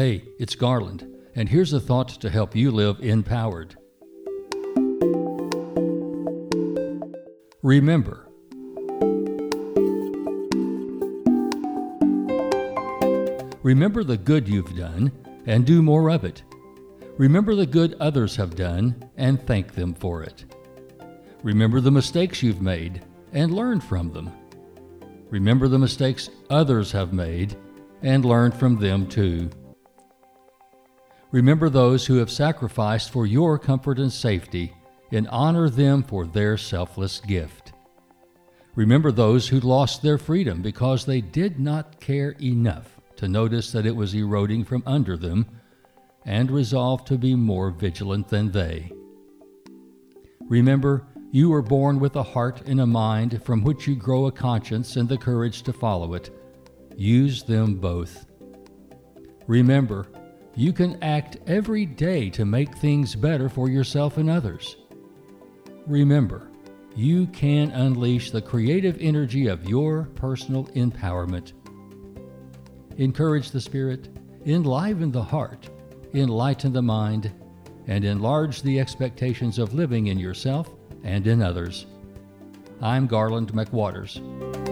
Hey, it's Garland, and here's a thought to help you live empowered. Remember, Remember the good you've done and do more of it. Remember the good others have done and thank them for it. Remember the mistakes you've made and learn from them. Remember the mistakes others have made and learn from them too. Remember those who have sacrificed for your comfort and safety and honor them for their selfless gift. Remember those who lost their freedom because they did not care enough to notice that it was eroding from under them and resolve to be more vigilant than they. Remember, you were born with a heart and a mind from which you grow a conscience and the courage to follow it. Use them both. Remember, you can act every day to make things better for yourself and others. Remember, you can unleash the creative energy of your personal empowerment encourage the spirit, enliven the heart, enlighten the mind, and enlarge the expectations of living in yourself and in others. I'm Garland McWaters.